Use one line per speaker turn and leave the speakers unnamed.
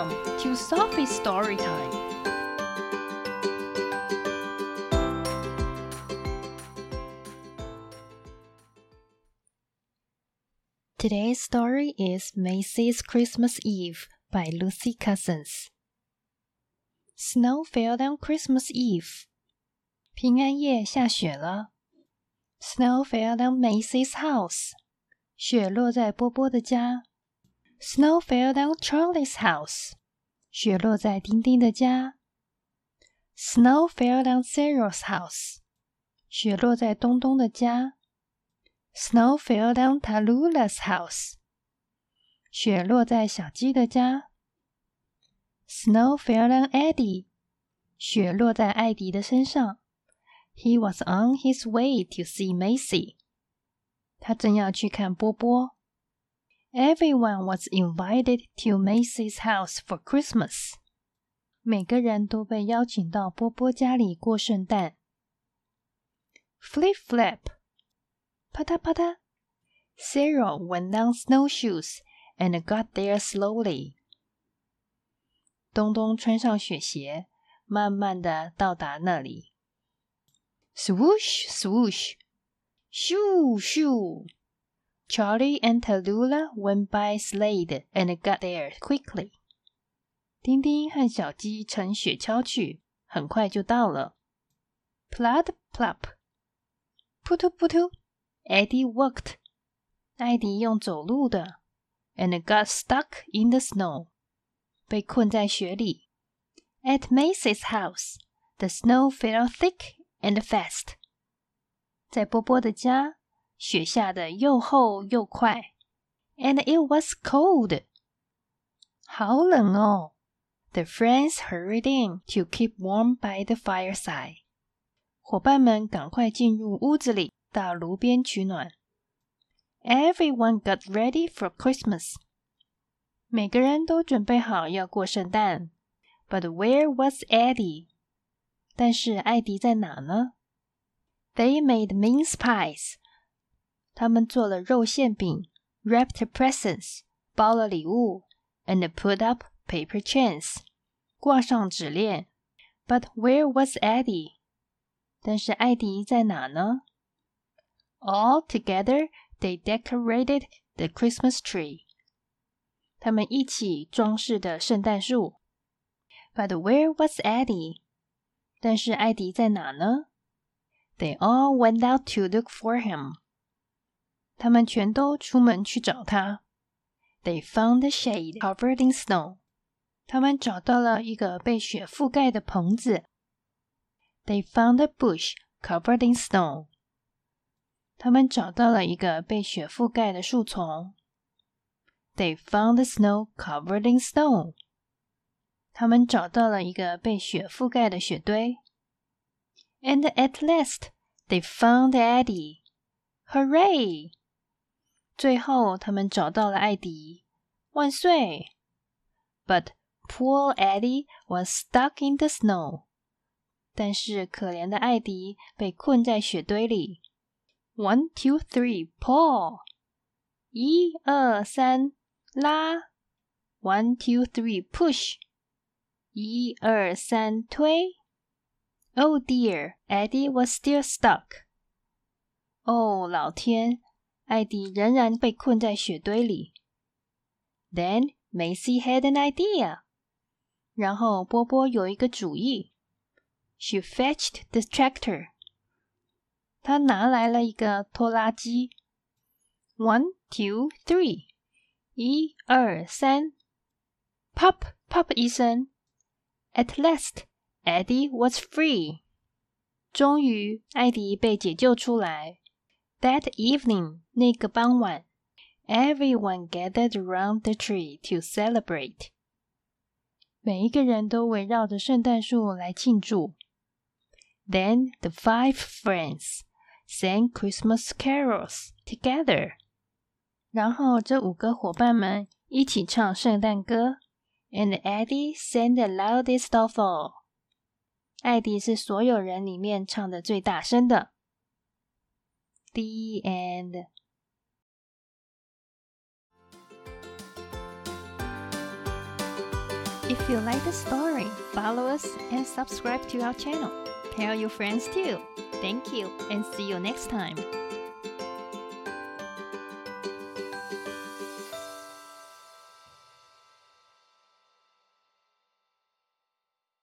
Welcome to Sophie's Story Time. Today's story is Maisy's Christmas Eve by Lucy Cousins. Snow fell on Christmas Eve. 平安夜下雪了。Snow fell on Maisy's house. 雪落在波波的家。Snow fell on Charley's house. 雪落在丁丁的家。Snow fell on Sarah's house. 雪落在东东的家。Snow fell on Tallulah' house. 雪落在小鸡的家。Snow fell on Eddie. 雪落在艾迪的身上。He was on his way to see Macy. 他正要去看波波。Everyone was invited to Maisy's house for Christmas. 每个人都被邀请到波波家里过圣诞。Flip flap，啪嗒啪嗒。Cyril went down snowshoes and got there slowly. 东东穿上雪鞋，慢慢的到达那里。Swoosh swoosh，咻咻。Charley and Tallulah went by sleigh and got there quickly. 丁丁和小鸡乘雪橇去，很快就到了。Plop plop，扑突扑突。Eddie And got stuck in the snow. snow，被困在雪里。At Maisy's house，the snow fell thick and fast。在波波的家。雪下的又厚又快。And it was cold. 好冷哦。The friends hurried in to keep warm by the fireside. 伙伴们赶快进入屋子里。到炉边取暖。Everyone got ready for Christmas。每个人都准备好要过圣诞。But where was Eddie？但是艾迪在哪呢？They made mince pies。 他们做了肉馅饼，wrapped presents，包了礼物，and put up paper chains，挂上纸链。But where was Eddie？但是艾迪在哪呢？all together, they decorated the Christmas tree. 他们一起装饰的圣诞树。But where was Eddie? 但是艾迪在哪呢？They all went out to look for him. 他们全都出门去找他。They found a shade covered in snow. 他们找到了一个被雪覆盖的棚子。They found a bush covered in snow. 他们找到了一个被雪覆盖的树丛。They found the snow covered in snow。他们找到了一个被雪覆盖的雪堆。And at last they found Eddie. Hooray! 最后，他们找到了艾迪。万岁！But poor Eddie was stuck in the snow. 但是可怜的艾迪被困在雪堆里。One, two, three, pull！一二三，拉！One, two, three, push！一二三，推！Oh dear, Eddie was still stuck. 哦，老天， 艾迪仍然被困在雪堆里。Then Maisy had an idea。然后波波有一个主意。She fetched the tractor。她拿来了一个拖拉机。One, two, three。一二三，pop pop 一声。At last, Eddie was free。终于，艾迪被解救出来。That evening，那个傍晚，everyone gathered around the tree to celebrate。每一个人都围绕着圣诞树来庆祝。Then the five friends sang Christmas carols together。然后这五个伙伴们一起唱圣诞歌，and Eddie sang the loudest of all。艾迪是所有人里面唱的最大声的。 The end。If you like the story, follow us and subscribe to our channel. Tell your friends too. Thank you and see you next time.